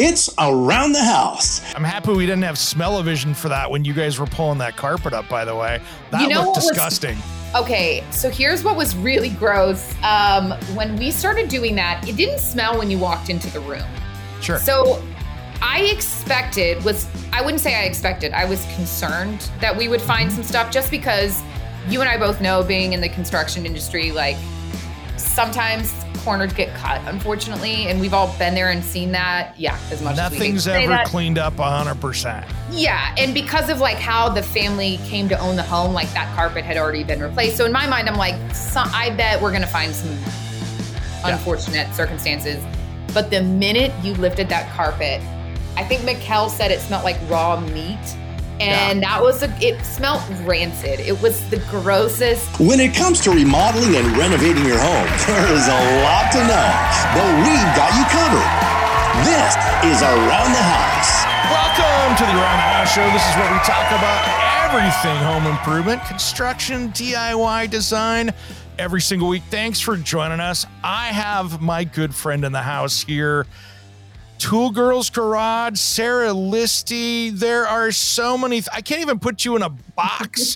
It's around the house. I'm happy we didn't have smell-o-vision for that when you guys were pulling that carpet up, by the way. That You know looked what was- disgusting. Okay, so here's what was really gross. Um, when we started doing that, it didn't smell when you walked into the room. Sure. So I expected was I wouldn't say I expected. I was concerned that we would find some stuff just because you and I both know being in the construction industry, like sometimes corners get cut, unfortunately, and we've all been there and seen that. Yeah, as much as Nothing's to ever cleaned up 100%. Yeah, and because of like how the family came to own the home, like that carpet had already been replaced. So in my mind, I'm like, so, I bet we're gonna find some unfortunate circumstances. But the minute you lifted that carpet, I think Mikel said it smelled like raw meat. And that was a, it smelled rancid. It was the grossest. When it comes to remodeling and renovating your home, there is a lot to know, but we've got you covered. This is Around the House. Welcome to the Around the House Show. This is where we talk about everything home improvement, construction, DIY, design, every single week. Thanks for joining us. I have my good friend in the house here. Tool Girls Garage, Sarah Listy. There are so many. Th- I can't even put you in a box.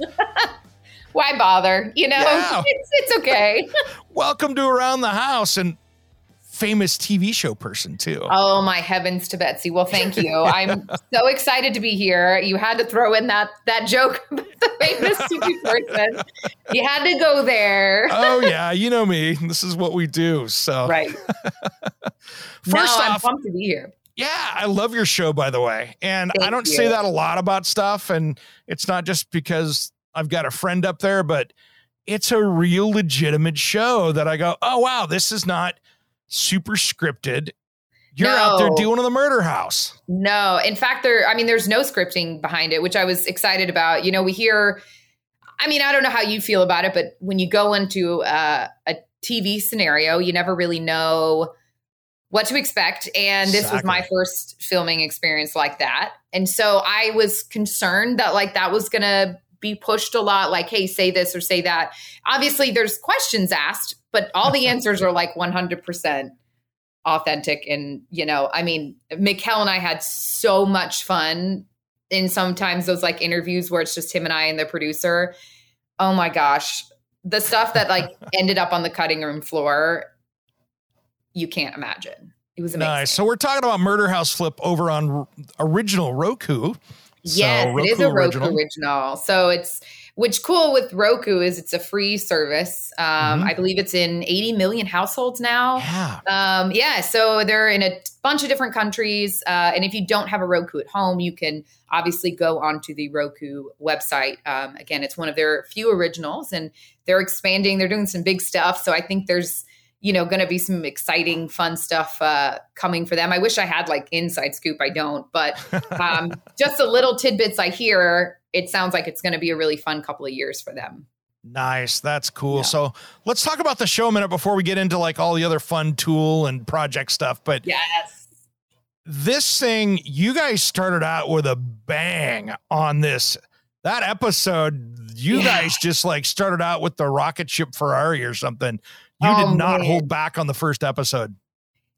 Why bother? You know, Yeah. it's, it's okay. Welcome to Around the House and famous TV show person too. Oh my heavens to Betsy. Well, thank you. I'm so excited to be here. You had to throw in that that joke about the famous TV person. You had to go there. oh yeah, you know me. This is what we do. So Right. first no, I'm off, pumped to be here. Yeah, I love your show, by the way. And I don't you. say that a lot about stuff. And it's not just because I've got a friend up there, but it's a real legitimate show that I go, oh, wow, this is not super scripted. You're out there doing the murder house. No, in fact, there. I mean, there's no scripting behind it, which I was excited about. You know, we hear. I mean, I don't know how you feel about it, but when you go into uh, a TV scenario, you never really know what to expect. And this was my first filming experience like that, and so I was concerned that like that was gonna be pushed a lot. Like, hey, say this or say that. Obviously, there's questions asked, but all the answers are like 100 percent authentic and you know i mean Mikel and i had so much fun in sometimes those like interviews where it's just him and i and the producer oh my gosh the stuff that like ended up on the cutting room floor you can't imagine it was amazing Nice. So we're talking about Murder House Flip over on original Roku. yes so it is a roku original. original. so it's which cool with roku is it's a free service um Mhm. i believe it's in 80 million households now Yeah. Um, yeah, so they're in a bunch of different countries. Uh, and if you don't have a Roku at home, you can obviously go onto the Roku website. Um, again, it's one of their few originals and they're expanding, they're doing some big stuff. So I think there's, you know, going to be some exciting, fun stuff uh, coming for them. I wish I had like inside scoop. I don't, but um, just the little tidbits I hear, it sounds like it's going to be a really fun couple of years for them. Nice. That's cool. Yeah. So let's talk about the show a minute before we get into like all the other fun tool and project stuff. But Yes. this thing, you guys started out with a bang on this. That episode, you Yeah. guys just like started out with the rocket ship Ferrari or something. You Oh, did not man. hold back on the first episode.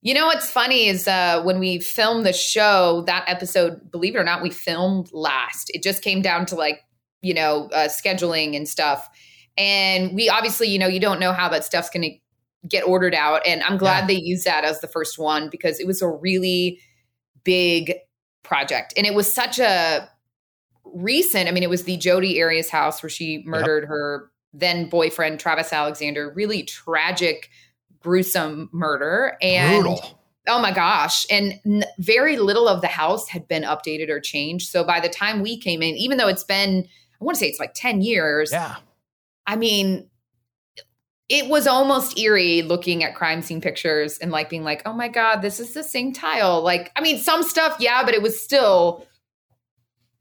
You know what's funny is uh, when we filmed the show, that episode, believe it or not, we filmed last. It just came down to like, you know, uh, scheduling and stuff. And we obviously, you know, you don't know how that stuff's going to get ordered out. And I'm glad Yeah. they used that as the first one because it was a really big project. And it was such a recent, I mean, it was the Jodi Arias house where she murdered her then boyfriend, Travis Alexander. Really tragic, gruesome murder. And Brutal. Oh my gosh. And n- very little of the house had been updated or changed. So by the time we came in, even though it's been, I want to say it's like 10 years, Yeah. I mean, it was almost eerie looking at crime scene pictures and like being like, oh my God, this is the same tile. Like, I mean, some stuff, yeah, but it was still,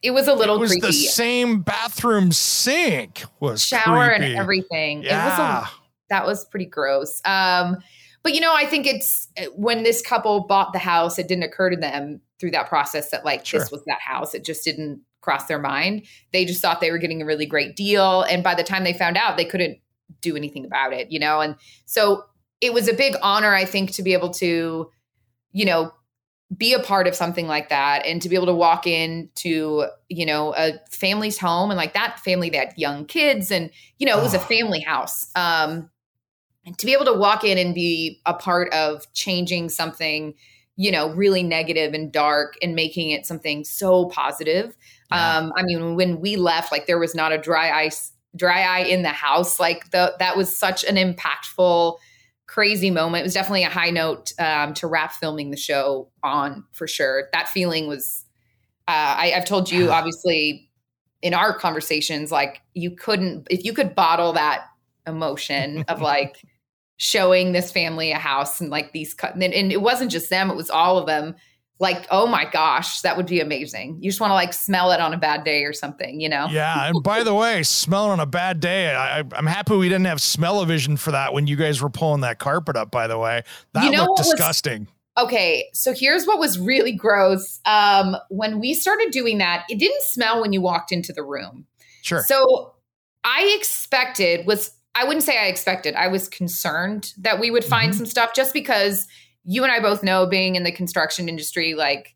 it was a little it was creepy. the same bathroom sink was Shower creepy. and everything. Yeah. It was a, that was pretty gross. Um, but you know, I think it's when this couple bought the house, it didn't occur to them through that process that like Sure. this was that house. It just didn't cross their mind. They just thought they were getting a really great deal. And by the time they found out, they couldn't do anything about it, you know? And so it was a big honor, I think, to be able to, you know, be a part of something like that and to be able to walk into, you know, a family's home and like that family that young kids and, you know, it was a family house. Um, and to be able to walk in and be a part of changing something you know really negative and dark and making it something so positive Yeah. um i mean when we left like there was not a dry ice dry eye in the house like the that was such an impactful crazy moment. It was definitely a high note um, to wrap filming the show on for sure. That feeling was uh, I, i've told you obviously in our conversations like you couldn't if you could bottle that emotion of like showing this family a house and like these cut and, and it wasn't just them it was all of them like oh my gosh that would be amazing you just want to like smell it on a bad day or something you know Yeah, and by the way, smelling on a bad day. I, I'm happy we didn't have smell-o-vision for that when you guys were pulling that carpet up. By the way, that You know looked what was- disgusting. okay so here's what was really gross um when we started doing that it didn't smell when you walked into the room Sure. So I expected was I wouldn't say I expected. I was concerned that we would find Mhm. some stuff just because you and I both know being in the construction industry like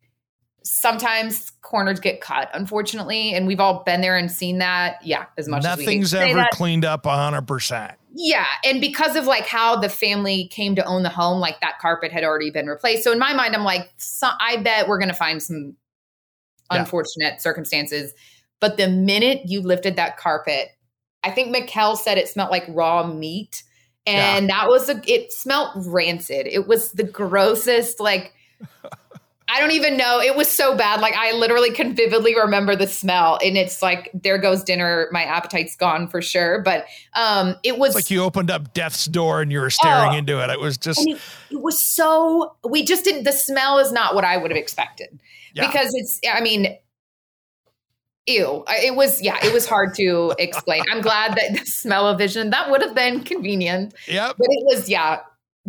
sometimes corners get cut unfortunately and we've all been there and seen that. Yeah, as much as Nothing's to ever that. cleaned up hundred percent. Yeah, and because of like how the family came to own the home, like that carpet had already been replaced. So in my mind, I'm like, so, I bet we're going to find some Yeah. unfortunate circumstances. But the minute you lifted that carpet, I think Mikel said it smelled like raw meat, and that was a. It smelled rancid. It was the grossest. Like I don't even know. It was so bad. Like I literally can vividly remember the smell, and it's like there goes dinner. My appetite's gone for sure. But um, it was It's like you opened up death's door and you were staring Oh. into it. It was just it, it was so we just didn't the smell is not what i would have expected Yeah. because it's i mean ew it was yeah it was hard to explain i'm glad that the smell of vision that would have been convenient yep. but it was yeah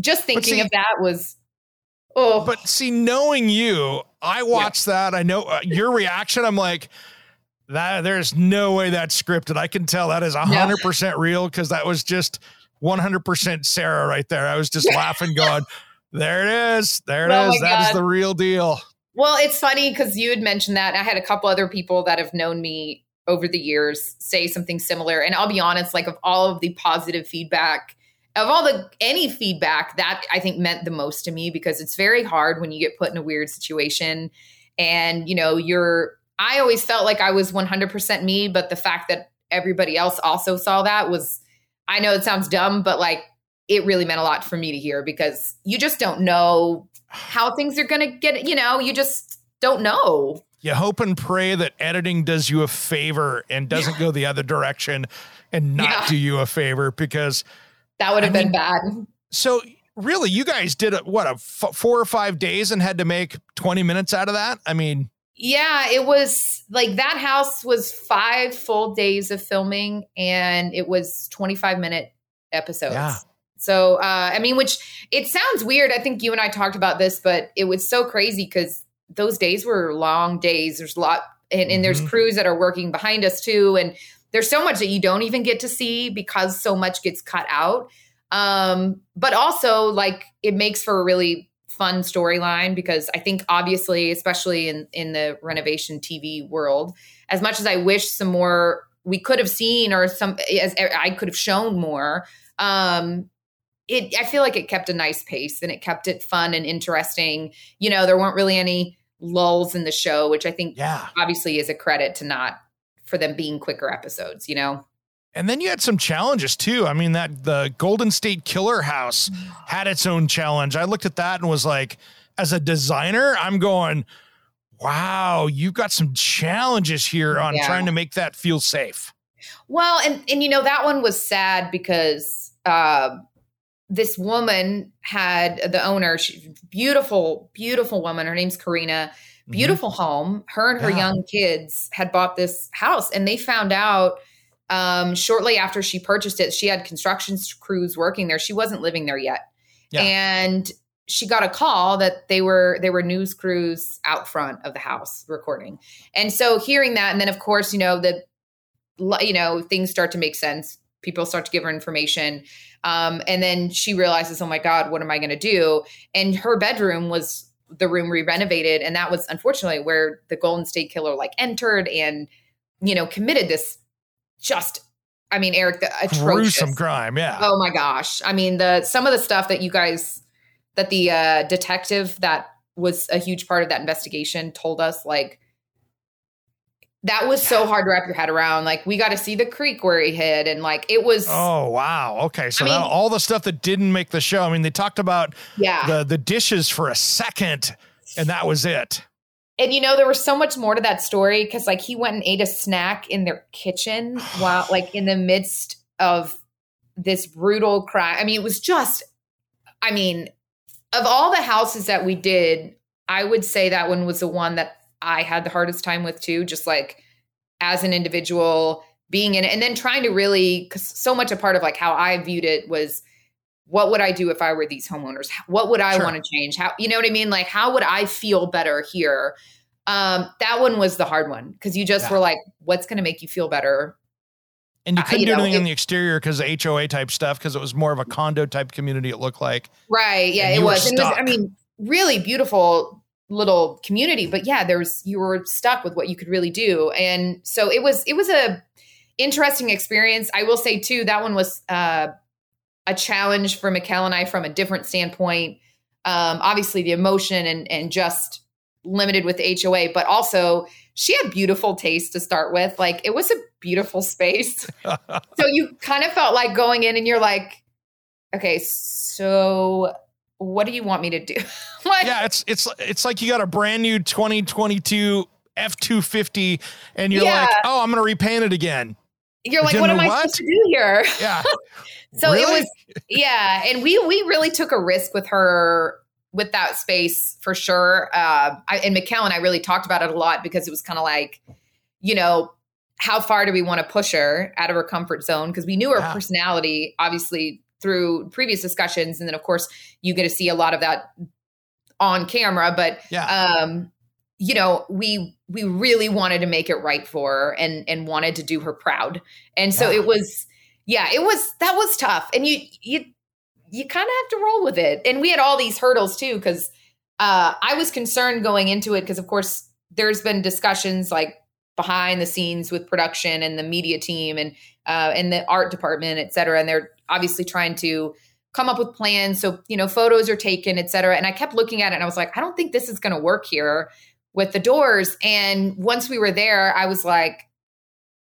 just thinking see- of that was oh But see, knowing you, I watched that. I know uh, your reaction. I'm like, that. There's no way that's scripted. I can tell that is hundred percent real because that was just 100 percent Sarah right there. I was just laughing, going, "There it is. There it Oh is. That is God. the real deal." Well, it's funny because you had mentioned that. I had a couple other people that have known me over the years say something similar. And I'll be honest, like of all of the positive feedback, of all the any feedback, that I think meant the most to me because it's very hard when you get put in a weird situation. And, you know, you're, I always felt like I was 100% me, but the fact that everybody else also saw that was, I know it sounds dumb, but like it really meant a lot for me to hear because you just don't know how things are going to get, you know, you just don't know. You hope and pray that editing does you a favor and doesn't go the other direction and not Yeah. do you a favor because That would have I been mean- bad. so really you guys did a, what a f- four or five days and had to make 20 minutes out of that i mean Yeah, it was like that house was five full days of filming and it was 25 minute episodes. Yeah. So, uh, I mean, which it sounds weird. I think you and I talked about this, but it was so crazy because those days were long days. There's a lot, and, and there's crews that are working behind us too. And there's so much that you don't even get to see because so much gets cut out. Um, but also, like, it makes for a really fun storyline because I think obviously, especially in in the renovation TV world, as much as I wish some more we could have seen or some as I could have shown more, um, it I feel like it kept a nice pace and it kept it fun and interesting. You know, there weren't really any lulls in the show, which I think yeah obviously is a credit to not for them being quicker episodes, you know? and then you had some challenges too i mean that the golden state killer house had its own challenge i looked at that and was like as a designer i'm going wow you've got some challenges here on Yeah. trying to make that feel safe Well, and and you know that one was sad because uh, this woman had the owner, she, beautiful, beautiful woman. Her name's Karina. Mm-hmm. Beautiful home. Her and her Yeah. young kids had bought this house, and they found out um, shortly after she purchased it. She had construction crews working there. She wasn't living there yet, Yeah. and she got a call that they were they were news crews out front of the house recording. And so hearing that, and then of course, you know the you know things start to make sense. People start to give her information, um, and then she realizes, oh my god, what am I going to do? And her bedroom was the room we renovated, and that was unfortunately where the Golden State Killer like entered and you know committed this just. I mean, Eric, the atrocious Gruesome crime. Yeah. Oh my gosh. I mean, the some of the stuff that you guys that the uh detective that was a huge part of that investigation told us like that was so hard to wrap your head around. Like we got to see the creek where he hid and like it was Oh wow. Okay. So I mean- all the stuff that didn't make the show. I mean, they talked about yeah. the the dishes for a second, and that was it. and you know there was so much more to that story cuz like he went and ate a snack in their kitchen while like in the midst of this brutal crime. I mean, it was just I mean, of all the houses that we did, I would say that one was the one that I had the hardest time with too, just like as an individual being in it and then trying to really cuz so much a part of like how I viewed it was what would I do if I were these homeowners? What would I Sure. want to change? How you know what I mean? Like how would I feel better here? Um that one was the hard one cuz you just Yeah. were like what's going to make you feel better? And you Uh, couldn't you do know, anything it- on the exterior because of HOA type stuff because it was more of a condo type community. It looked like. Right. Yeah, it was. And it was I mean, really beautiful little community, but yeah, there was you were stuck with what you could really do. And so it was it was a interesting experience. I will say too, that one was uh a challenge for Mikel and I from a different standpoint. Um, obviously the emotion and and just limited with HOA, but also she had beautiful taste to start with. Like it was a beautiful space. so you kind of felt like going in and you're like, okay, so what do you want me to do? like, yeah, it's it's it's like you got a brand new 2022 F two fifty, and you're Yeah. like, oh, I'm gonna repaint it again. you're like, what am I what? supposed to do here? Yeah. So Really? it was, yeah. And we we really took a risk with her with that space for sure. Uh, I, and Mikel and I really talked about it a lot because it was kind of like, you know, how far do we want to push her out of her comfort zone? Because we knew her Yeah. personality, obviously, through previous discussions, and then of course you get to see a lot of that on camera. But Yeah. um, you know, we we really wanted to make it right for her and and wanted to do her proud. And so Yeah. it was yeah, it was that was tough. And you you you kind of have to roll with it. And we had all these hurdles too cuz uh I was concerned going into it because of course there's been discussions like behind the scenes with production and the media team and uh and the art department, et cetera. And they're obviously trying to come up with plans so you know photos are taken et cetera and i kept looking at it and i was like i don't think this is going to work here with the doors and once we were there i was like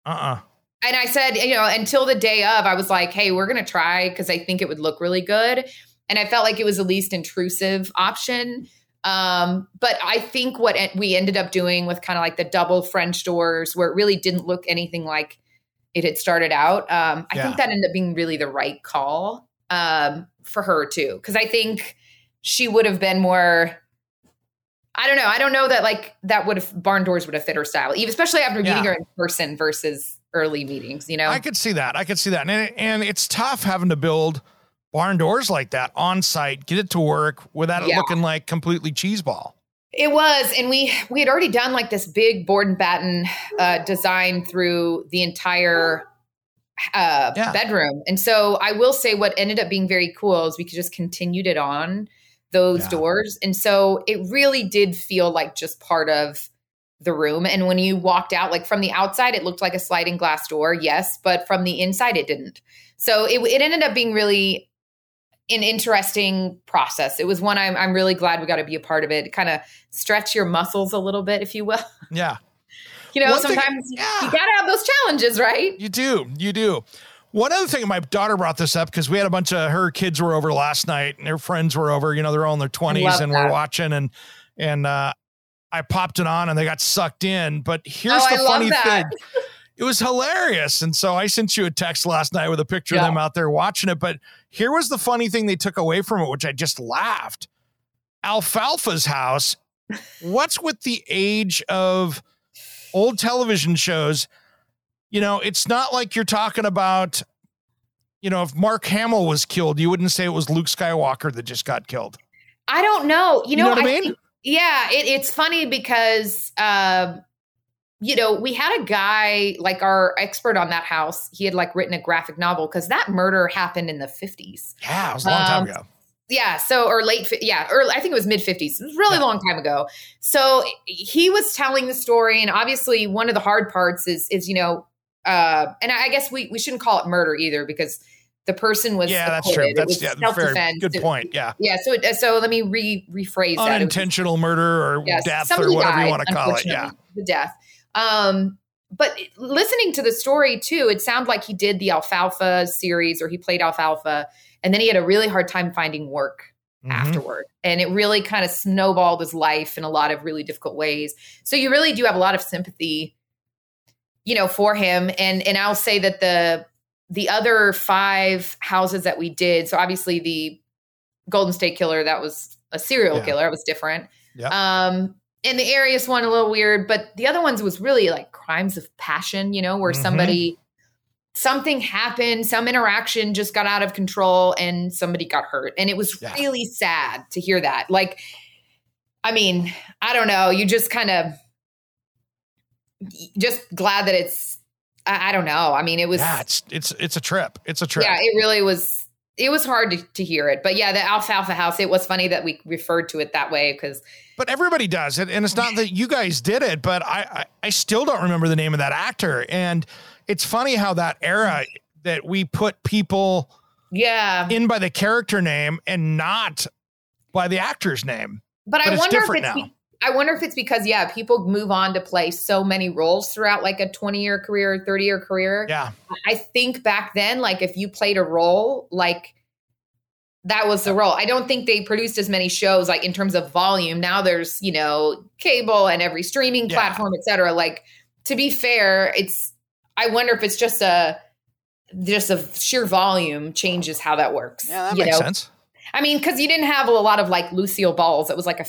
Uh. uh and I said, you know, until the day of, I was like, hey, we're going to try because I think it would look really good. And I felt like it was the least intrusive option. Um, but I think what we ended up doing with kind of like the double French doors, where it really didn't look anything like it had started out, um, I Yeah. think that ended up being really the right call um, for her too. Because I think she would have been more. I don't know. I don't know that like that would have barn doors would have fit her style, even especially after meeting Yeah. her in person versus early meetings. You know, I could see that. I could see that. And and it's tough having to build barn doors like that on site, get it to work without it Yeah. looking like completely cheeseball. It was, and we we had already done like this big board and batten uh, design through the entire uh, Yeah. bedroom, and so I will say what ended up being very cool is we could just continued it on those Yeah. doors, and so it really did feel like just part of the room. And when you walked out, like from the outside, it looked like a sliding glass door, yes, but from the inside, it didn't. So it it ended up being really an interesting process. It was one I'm I'm really glad we got to be a part of it. Kind of stretch your muscles a little bit, if you will. Yeah. You know, One sometimes you- yeah. you got to have those challenges, right? You do. You do. One other thing, my daughter brought this up because we had a bunch of her kids were over last night and their friends were over. You know, they're all in their twenties and we're watching and and uh, I popped it on and they got sucked in. But here's Oh, the love funny thing: it was hilarious. And so I sent you a text last night with a picture Yeah. of them out there watching it. But here was the funny thing they took away from it, which I just laughed. Alfalfa's house. What's with the age of old television shows? You know, it's not like you're talking about, you know, if Mark Hamill was killed, you wouldn't say it was Luke Skywalker that just got killed. I don't know. You You know, know what I mean? think- yeah, it, it's funny because, um, you know, we had a guy like our expert on that house. He had like written a graphic novel because that murder happened in the 50s. Yeah, it was a long time Um, ago. Yeah. So, or late, yeah, or I think it was mid 50s. It was a really Yeah. long time ago. So he was telling the story. And obviously, one of the hard parts is, is, you know, uh, and I guess we, we shouldn't call it murder either because the person was Yeah, that's true. That's yeah, very self-defense. good point. Yeah. Yeah. So, it, so let me re rephrase that. Unintentional murder or Yes, death or whatever you want to call it. Yeah. the death. Um, but listening to the story too, it sounded like he did the Alfalfa series or he played Alfalfa, and then he had a really hard time finding work Mhm. afterward, and it really kind of snowballed his life in a lot of really difficult ways. So you really do have a lot of sympathy, you know, for him. And and I'll say that the the other five houses that we did, so obviously the Golden State Killer, that was a serial Yeah. killer. It was different. Yep. Um, and the Arias one a little weird, but the other ones was really like crimes of passion, you know, where Mhm. somebody something happened, some interaction just got out of control and somebody got hurt. And it was Yeah. really sad to hear that. Like, I mean, I don't know, you just kind of just glad that it's I, I don't know. I mean, it was yeah, it's it's it's a trip. It's a trip. yeah, it really was. It was hard to, to hear it, but yeah, the Alfalfa House. It was funny that we referred to it that way because but everybody does it, and it's not that you guys did it, but I, I I still don't remember the name of that actor, and it's funny how that era that we put people yeah. in by the character name and not by the actor's name. But, but I wonder if it's now. I wonder if it's because yeah, people move on to play so many roles throughout like a twenty year career, thirty year career. Yeah, I think back then, like if you played a role, like that was the role. I don't think they produced as many shows like in terms of volume. Now there's, you know, cable and every streaming Yeah. platform, et cetera. Like to be fair, it's I wonder if it's just a just a sheer volume changes how that works. yeah, that makes know? sense. I mean, because you didn't have a lot of like Lucille Balls. It was like a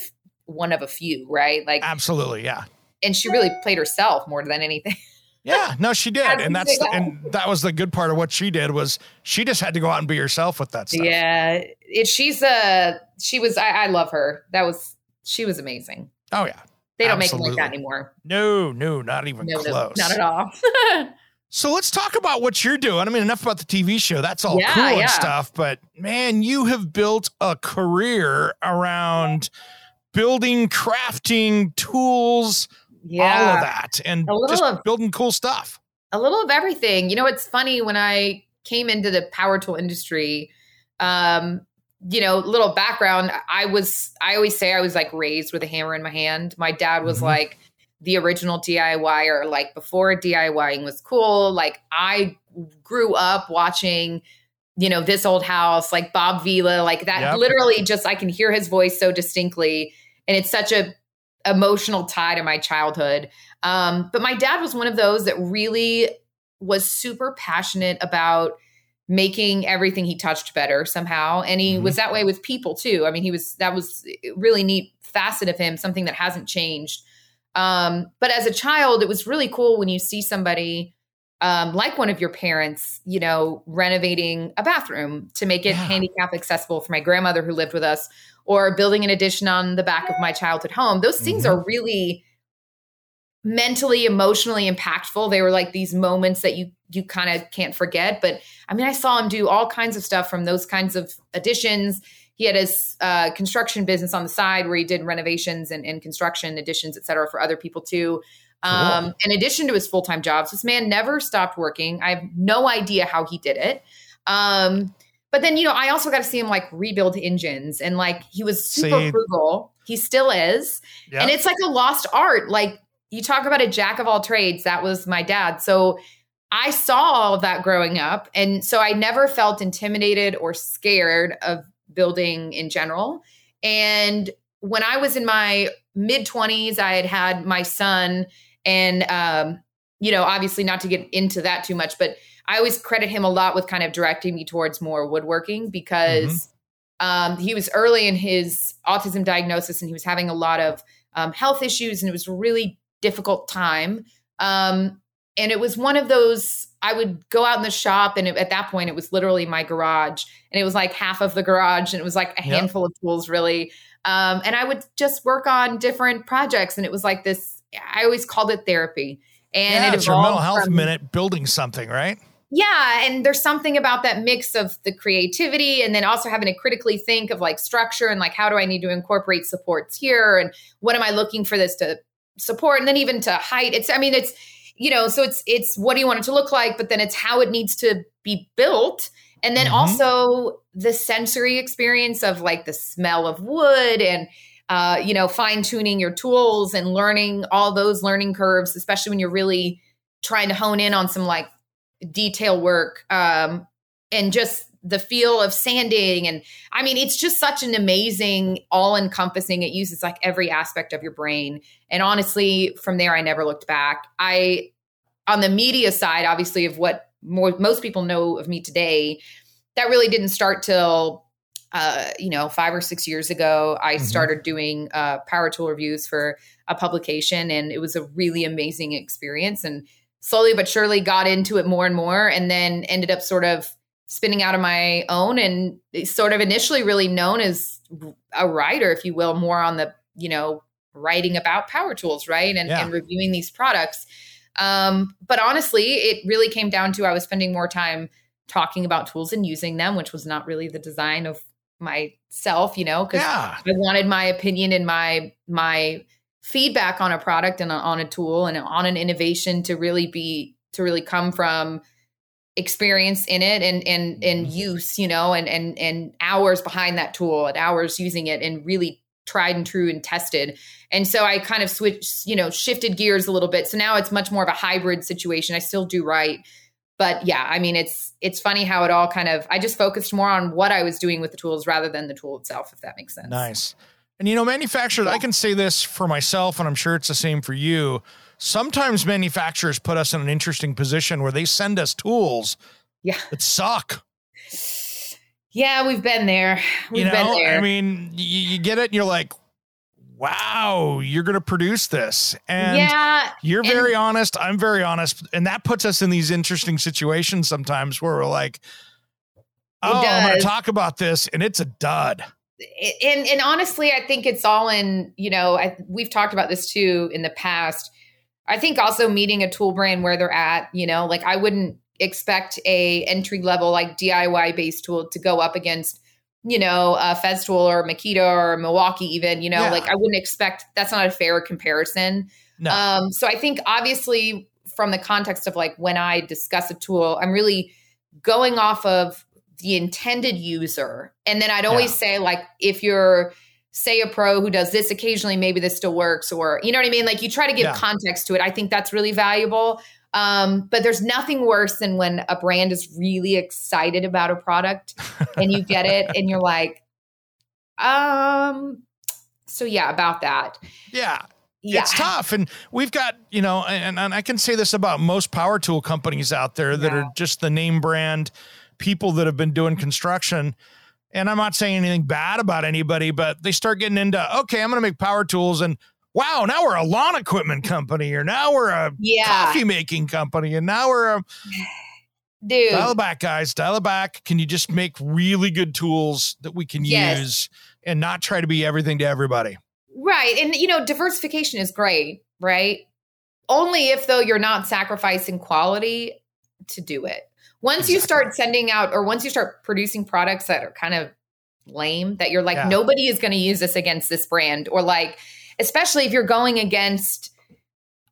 one of a few, right? Like, Absolutely, yeah. and she really played herself more than anything. Yeah, no, she did, and that's that? and that was the good part of what she did was she just had to go out and be herself with that stuff. Yeah, it, she's a she was. I, I love her. That was she was amazing. Oh yeah. They don't make them like that anymore. No, no, not even No, no, close. not at all. So let's talk about what you're doing. I mean, enough about the TV show. That's all Yeah, cool and yeah. stuff. But man, you have built a career around building, crafting, tools, all of that, and just of- building cool stuff. a little of everything. You know, it's funny when I came into the power tool industry. Um, you know, little background. I was. I always say I was like raised with a hammer in my hand. My dad was Mhm. like the original DIYer. Like before DIYing was cool. Like I grew up watching. You know, this old house, like Bob Vila, like that. Yep. Literally, just I can hear his voice so distinctly, and it's such a emotional tie to my childhood. Um, but my dad was one of those that really was super passionate about making everything he touched better somehow. And he Mhm. was that way with people too. I mean, he was, that was a really neat facet of him, something that hasn't changed. Um, but as a child, it was really cool when you see somebody um, like one of your parents, you know, renovating a bathroom to make it Yeah. handicap accessible for my grandmother who lived with us, or building an addition on the back of my childhood home. Those things Mhm. are really mentally emotionally impactful. They were like these moments that you you kind of can't forget but i mean i saw him do all kinds of stuff from those kinds of additions. He had his uh, construction business on the side where he did renovations and, and construction additions et cetera for other people too. Um, in addition to his full-time jobs this man never stopped working. I have no idea how he did it. Um, but then you know i also got to see him like rebuild engines and like he was super frugal he still is Yeah. and it's like a lost art. Like you talk about a jack of all trades. That was my dad. So I saw all of that growing up. And so I never felt intimidated or scared of building in general. And when I was in my mid 20s, I had had my son and um, you know, obviously not to get into that too much, but I always credit him a lot with kind of directing me towards more woodworking because mm-hmm. um, he was early in his autism diagnosis and he was having a lot of um, health issues and it was a really difficult time. Um, and it was one of those I would go out in the shop, and it, at that point, it was literally my garage, and it was like half of the garage, and it was like a yep. handful of tools, really. Um, and I would just work on different projects, and it was like this. I always called it therapy, and yeah, it it's your mental health from, minute building something, right? Yeah, and there's something about that mix of the creativity and then also having to critically think of like structure and like how do I need to incorporate supports here and what am I looking for this to support and then even to height. It's I mean it's you know, so it's it's what do you want it to look like, but then it's how it needs to be built. And then mm-hmm. also the sensory experience of like the smell of wood and uh, you know, fine tuning your tools and learning all those learning curves, especially when you're really trying to hone in on some like detail work um, and just the feel of sanding. And i mean it's just such an amazing all encompassing it uses like every aspect of your brain. And honestly from there i never looked back. I on the media side obviously of what more, most people know of me today that really didn't start till uh, you know five or six years ago. I mm-hmm. started doing uh, power tool reviews for a publication and it was a really amazing experience. And slowly but surely got into it more and more and then ended up sort of spinning out of my own and sort of initially really known as a writer, if you will, more on the, you know, writing about power tools, right? And, yeah. and reviewing these products. Um, but honestly, it really came down to I was spending more time talking about tools and using them, which was not really the design of myself, you know, because yeah. I wanted my opinion and my my feedback on a product and on a tool and on an innovation to really be to really come from experience in it and and and mm-hmm. use you know and and and hours behind that tool and hours using it and really tried and true and tested. And so i kind of switched you know shifted gears a little bit. So now it's much more of a hybrid situation. I still do write but yeah i mean it's it's funny how it all kind of i just focused more on what i was doing with the tools rather than the tool itself if that makes sense. Nice and you know manufacturers i can say this for myself and i'm sure it's the same for you. Sometimes manufacturers put us in an interesting position where they send us tools yeah. that suck. Yeah we've been there. We've you know, been there. i mean you, you get it and you're like wow you're going to produce this. And yeah you're very honest i'm very honest and that puts us in these interesting situations sometimes where we're like oh i'm going to talk about this and it's a dud and and honestly i think it's all in you know I, we've talked about this too in the past I think also meeting a tool brand where they're at, you know, like I wouldn't expect a entry level like DIY based tool to go up against, you know, a Festool or Makita or Milwaukee even, you know, yeah. like I wouldn't expect that's not a fair comparison. No. Um, so I think obviously from the context of like when I discuss a tool, I'm really going off of the intended user. And then I'd always yeah. say like if you're say a pro who does this occasionally, maybe this still works, or you know what I mean? Like you try to give yeah. context to it. I think that's really valuable. Um, but there's nothing worse than when a brand is really excited about a product and you get it and you're like, um, so yeah, about that. Yeah. Yeah. It's tough. And we've got, you know, and, and I can say this about most power tool companies out there that yeah. are just the name brand people that have been doing construction and I'm not saying anything bad about anybody, but they start getting into, okay, I'm going to make power tools and wow, now we're a lawn equipment company or now we're a yeah. coffee making company and now we're a dude. Dial it back, guys. Dial it back. Can you just make really good tools that we can yes. use and not try to be everything to everybody? Right. And you know, diversification is great, right? Only if though you're not sacrificing quality to do it. Once exactly. you start sending out or once you start producing products that are kind of lame that you're like yeah. nobody is going to use this against this brand or like especially if you're going against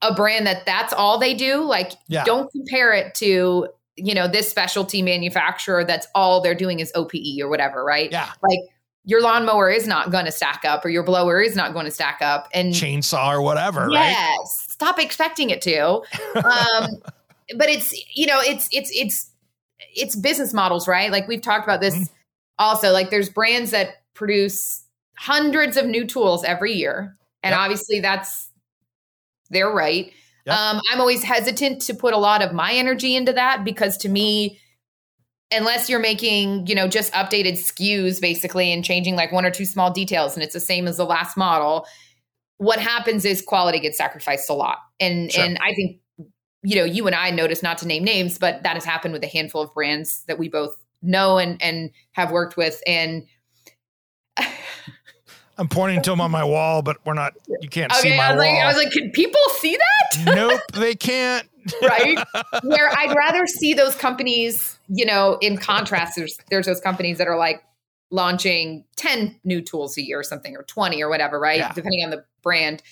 a brand that that's all they do like yeah. don't compare it to you know this specialty manufacturer that's all they're doing is OPE or whatever right yeah like your lawnmower is not going to stack up or your blower is not going to stack up and chainsaw or whatever yes right? stop expecting it to um but it's you know it's it's it's it's business models, right? Like we've talked about this mm-hmm. also. Like there's brands that produce hundreds of new tools every year. And yep. obviously that's they're right. Yep. Um, I'm always hesitant to put a lot of my energy into that because to me, unless you're making, you know, just updated SKUs basically and changing like one or two small details and it's the same as the last model, what happens is quality gets sacrificed a lot. And sure. and I think you know, you and I noticed not to name names, but that has happened with a handful of brands that we both know and and have worked with and I'm pointing to them on my wall, but we're not. You can't okay, see my I was wall. Like, I was like, can people see that? nope, they can't. right? Where I'd rather see those companies, you know, in contrast, there's there's those companies that are like launching 10 new tools a year or something, or 20 or whatever, right? Yeah. Depending on the brand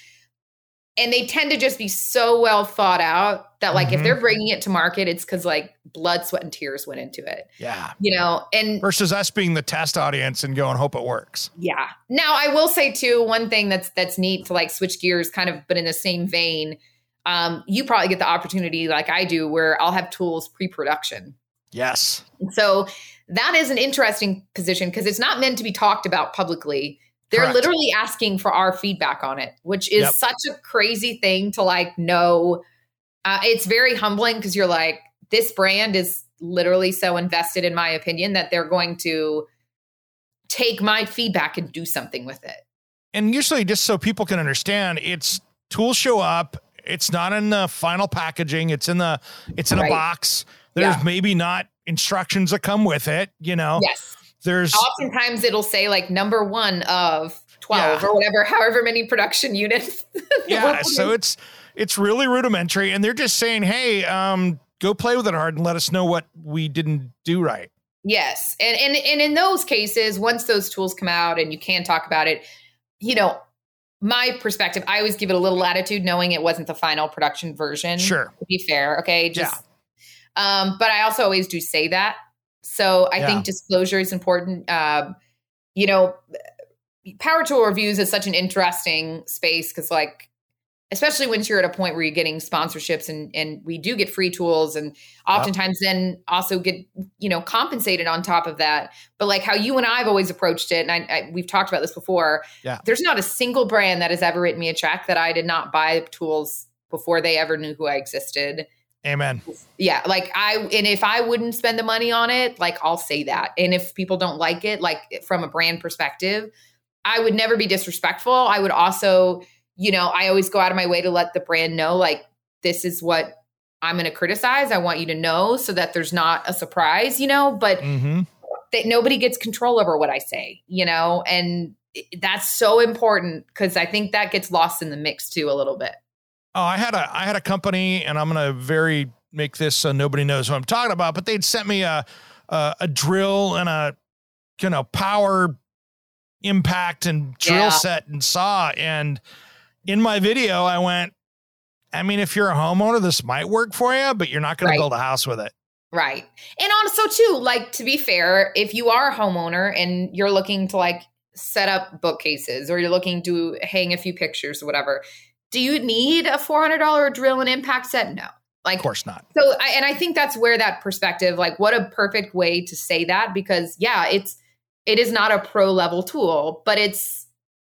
and they tend to just be so well thought out that like mm-hmm. if they're bringing it to market it's because like blood sweat and tears went into it. Yeah. You know and versus us being the test audience and going hope it works. Yeah. Now i will say too one thing that's that's neat to like switch gears kind of but in the same vein um, you probably get the opportunity like i do where i'll have tools pre-production. Yes. So that is an interesting position because it's not meant to be talked about publicly they're Correct. literally asking for our feedback on it, which is yep. such a crazy thing to like know. Uh, it's very humbling because you're like, this brand is literally so invested in my opinion that they're going to take my feedback and do something with it. And usually, just so people can understand, it's tools show up. It's not in the final packaging. It's in the it's in right. a box. There's yeah. maybe not instructions that come with it. You know. Yes there's oftentimes it'll say like number one of 12 yeah. or whatever, however many production units. yeah. So it's, it's really rudimentary and they're just saying, Hey, um, go play with it hard and let us know what we didn't do right. Yes. And, and, and in those cases, once those tools come out and you can talk about it, you know, my perspective, I always give it a little latitude knowing it wasn't the final production version. Sure. To be fair. Okay. Just, yeah. Um, but I also always do say that so I yeah. think disclosure is important. Uh, you know, power tool reviews is such an interesting space because, like, especially once you're at a point where you're getting sponsorships and and we do get free tools and oftentimes yep. then also get you know compensated on top of that but like how you and i've always approached it and I, I, we've talked about this before yeah. there's not a single brand that has ever written me a check that i did not buy tools before they ever knew who i existed Amen. Yeah, like I and if I wouldn't spend the money on it, like I'll say that. And if people don't like it, like from a brand perspective, I would never be disrespectful. I would also, you know, I always go out of my way to let the brand know like this is what I'm going to criticize. I want you to know so that there's not a surprise, you know, but mm-hmm. that nobody gets control over what I say, you know, and that's so important because I think that gets lost in the mix too a little bit. Oh, I had a I had a company, and I'm gonna very make this so nobody knows what I'm talking about. But they'd sent me a a, a drill and a you know power impact and drill yeah. set and saw. And in my video, I went, I mean, if you're a homeowner, this might work for you, but you're not going right. to build a house with it. Right. And also, too, like to be fair, if you are a homeowner and you're looking to like set up bookcases or you're looking to hang a few pictures or whatever, do you need a $400 drill and impact set? No. Like, of course not. So, I, and I think that's where that perspective, like, what a perfect way to say that because, yeah, it's, it is not a pro level tool, but it's,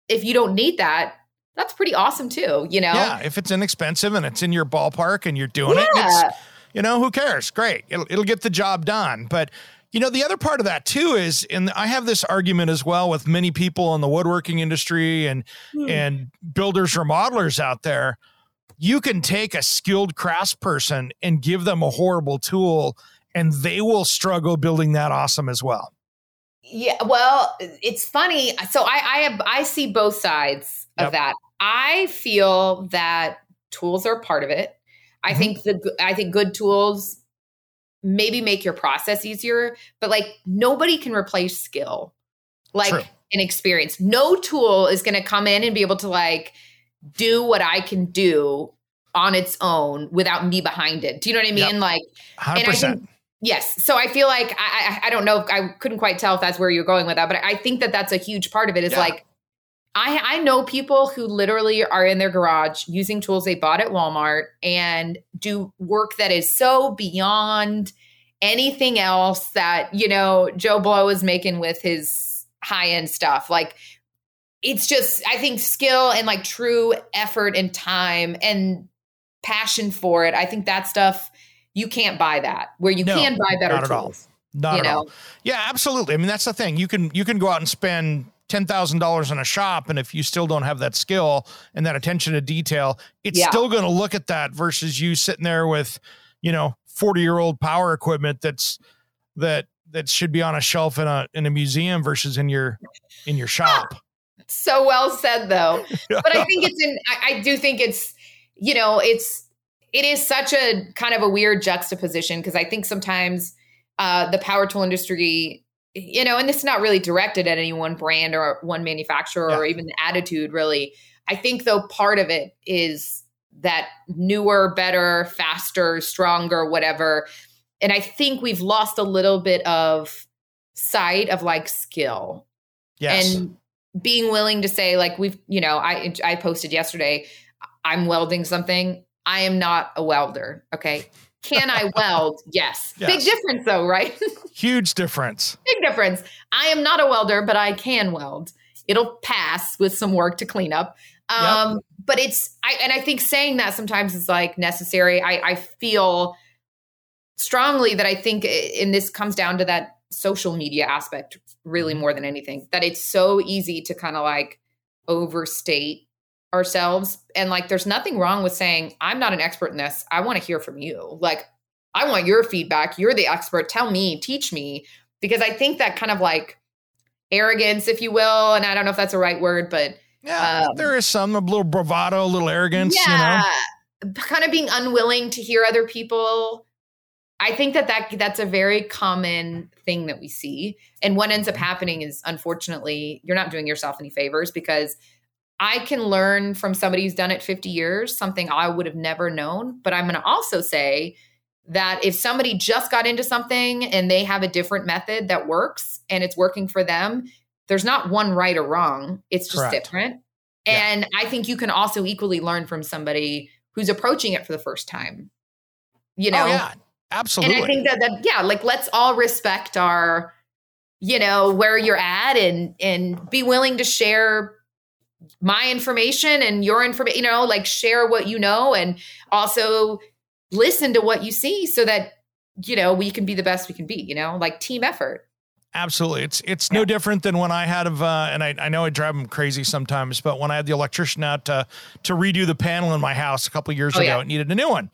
if you don't need that, that's pretty awesome too, you know? Yeah. If it's inexpensive and it's in your ballpark and you're doing yeah. it, it's, you know, who cares? Great. It'll, it'll get the job done. But, you know, the other part of that too is, and I have this argument as well with many people in the woodworking industry and hmm. and builders remodelers out there. You can take a skilled craftsperson and give them a horrible tool, and they will struggle building that awesome as well. Yeah, well, it's funny. So I I have I see both sides of that. I feel that tools are part of it. I mm-hmm. think the I think good tools maybe make your process easier, but like nobody can replace skill, like True. an experience. No tool is going to come in and be able to like do what I can do on its own without me behind it. Do you know what I mean? Yep. Like, 100%. and I think, yes. So I feel like I, I, I don't know. I couldn't quite tell if that's where you're going with that, but I think that that's a huge part of it. Is yeah. like I, I know people who literally are in their garage using tools they bought at Walmart and do work that is so beyond anything else that, you know, Joe Blow is making with his high end stuff. Like, it's just, I think, skill and like true effort and time and passion for it. I think that stuff you can't buy that. Where you No, can buy better not at all. tools. Not you at know? all. Yeah, absolutely. I mean, that's the thing. You can you can go out and spend ten thousand dollars in a shop, and if you still don't have that skill and that attention to detail, it's Yeah. still going to look at that versus you sitting there with, you know, forty year old power equipment that's that that should be on a shelf in a in a museum versus in your in your shop. So well said, though. but I think it's in. I, I do think it's. You know, it's it is such a kind of a weird juxtaposition because I think sometimes uh, the power tool industry, you know, and this is not really directed at any one brand or one manufacturer or even the attitude. Really, I think though part of it is that newer, better, faster, stronger, whatever. And I think we've lost a little bit of sight of like skill yes. and being willing to say like we've you know i i posted yesterday i'm welding something i am not a welder okay can i weld? Yes. big difference though right? Huge difference. big difference. I am not a welder but i can weld. It'll pass with some work to clean up. Um but it's i and i think saying that sometimes is like necessary. I i feel strongly that i think i- and this comes down to that social media aspect really more than anything that it's so easy to kind of like overstate ourselves. And like there's nothing wrong with saying i'm not an expert in this. I want to hear from you. Like i want your feedback. You're the expert. Tell me teach me. Because i think that kind of like arrogance if you will and i don't know if that's a right word but Yeah, Um, there is some a little bravado, a little arrogance. You know? kind of being unwilling to hear other people. I think that, that that's a very common thing that we see. And what ends up happening is unfortunately you're not doing yourself any favors because i can learn from somebody who's done it 50 years something i would have never known but i'm going to also say that if somebody just got into something and they have a different method that works and it's working for them there's not one right or wrong it's just Correct. different Yeah. and i think you can also equally learn from somebody who's approaching it for the first time you oh, know oh yeah, absolutely. and i think that that yeah like let's all respect our you know where you're at and and be willing to share my information and your information you know like share what you know and also listen to what you see so that you know we can be the best we can be you know like team effort Absolutely. It's it's no different than when I had of uh, and I, I know I drive them crazy sometimes, but when I had the electrician out to to redo the panel in my house a couple of years Oh, ago, yeah. it needed a new one.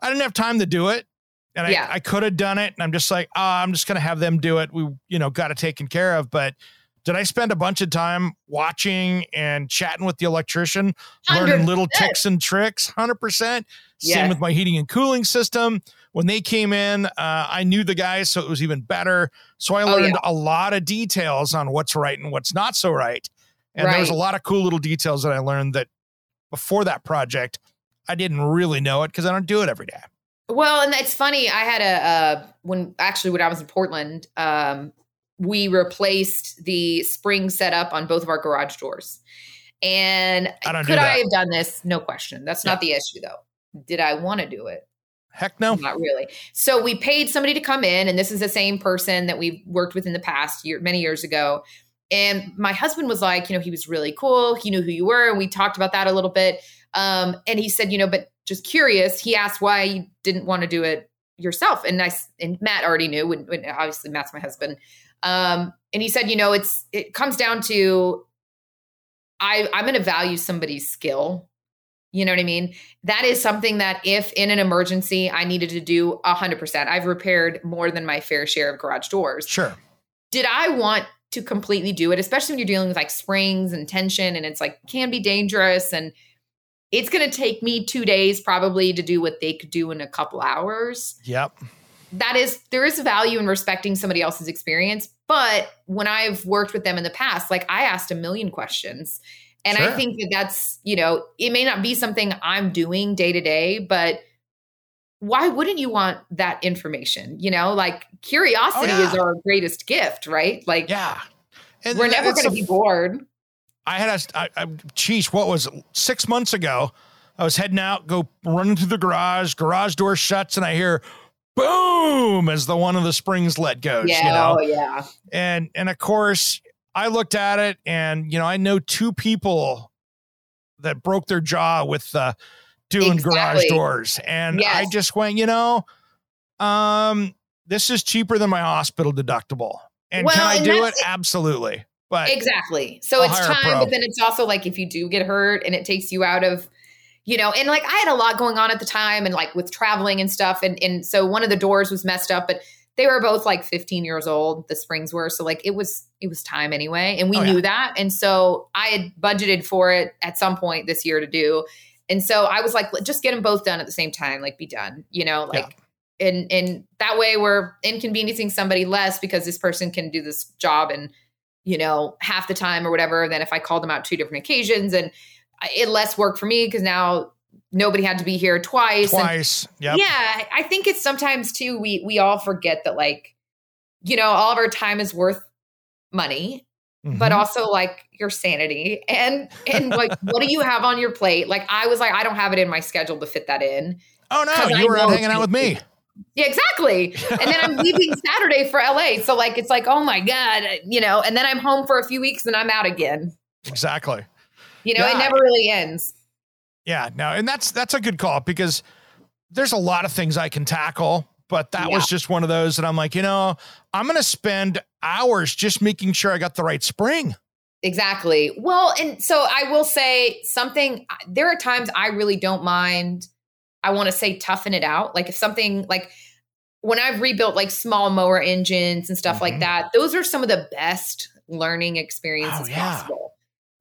I didn't have time to do it. And I, Yeah. I could have done it. And I'm just like, ah, I'm just gonna have them do it. We, you know, got it taken care of. But did I spend a bunch of time watching and chatting with the electrician, learning little 100%. tricks and tricks? Hundred percent. Same with my heating and cooling system. When they came in, uh, I knew the guys, so it was even better. So I Oh, learned yeah. a lot of details on what's right and what's not so right. And there was a lot of cool little details that I learned that before that project, I didn't really know it because I don't do it every day. Well, and it's funny. I had a uh, when actually when I was in Portland, um, we replaced the spring setup on both of our garage doors. And I could I have done this? No question. That's not the issue, though. Did I want to do it? Heck no. Not really. So we paid somebody to come in, and this is the same person that we've worked with in the past year, many years ago. And my husband was like, you know, he was really cool. He knew who you were, and we talked about that a little bit. Um, and he said, you know, but just curious. He asked why you didn't want to do it yourself, and I and Matt already knew. When, when obviously Matt's my husband. Um, and he said, you know, it's it comes down to I I'm going to value somebody's skill. You know what I mean? That is something that if in an emergency I needed to do 100%. I've repaired more than my fair share of garage doors. Sure. Did I want to completely do it, especially when you're dealing with like springs and tension and it's like can be dangerous and it's going to take me 2 days probably to do what they could do in a couple hours Yep. That is there is value in respecting somebody else's experience but when i've worked with them in the past like i asked a million questions and i think that that's you know it may not be something i'm doing day to day but why wouldn't you want that information you know like oh, curiosity Oh, yeah. is our greatest gift right like Yeah. And we're never going to be bored I had a, I, I, geez, what was it? six months ago? I was heading out, go running through the garage, garage door shuts, and I hear boom as the one of the springs let goes. yeah you know, oh yeah and and of course I looked at it, and you know I know two people that broke their jaw with uh, doing Exactly. garage doors. And I just went, you know, um, this is cheaper than my hospital deductible. And can I and do it? Absolutely. But Exactly. So it's time, but then it's also like if you do get hurt and it takes you out of, you know, and like I had a lot going on at the time and like with traveling and stuff. And and so one of the doors was messed up, but they were both like 15 years old, the springs were. So like it was it was time anyway. And we Oh, knew that. And so I had budgeted for it at some point this year to do. And so I was like, just get them both done at the same time, like be done, you know, Yeah. like and and that way we're inconveniencing somebody less because this person can do this job and you know half the time or whatever than if i called them out two different occasions and it less work for me because now nobody had to be here twice, twice. Yep. yeah i think it's sometimes too we we all forget that like you know all of our time is worth money but Mhm. also like your sanity and and like what do you have on your plate like i was like i don't have it in my schedule to fit that in Oh no, I you were out hanging out with me. yeah, exactly. And then I'm leaving Saturday for LA. So like it's like, oh my God, you know, and then I'm home for a few weeks and I'm out again. Exactly. You know, Yeah. it never really ends. Yeah, no, and that's that's a good call because there's a lot of things I can tackle, but that was just one of those that I'm like, you know, I'm gonna spend hours just making sure I got the right spring. Exactly. Well, and so I will say something there are times I really don't mind I want to say toughen it out. Like if something like when I've rebuilt like small mower engines and stuff Mhm. like that, those are some of the best learning experiences Oh, yeah. possible.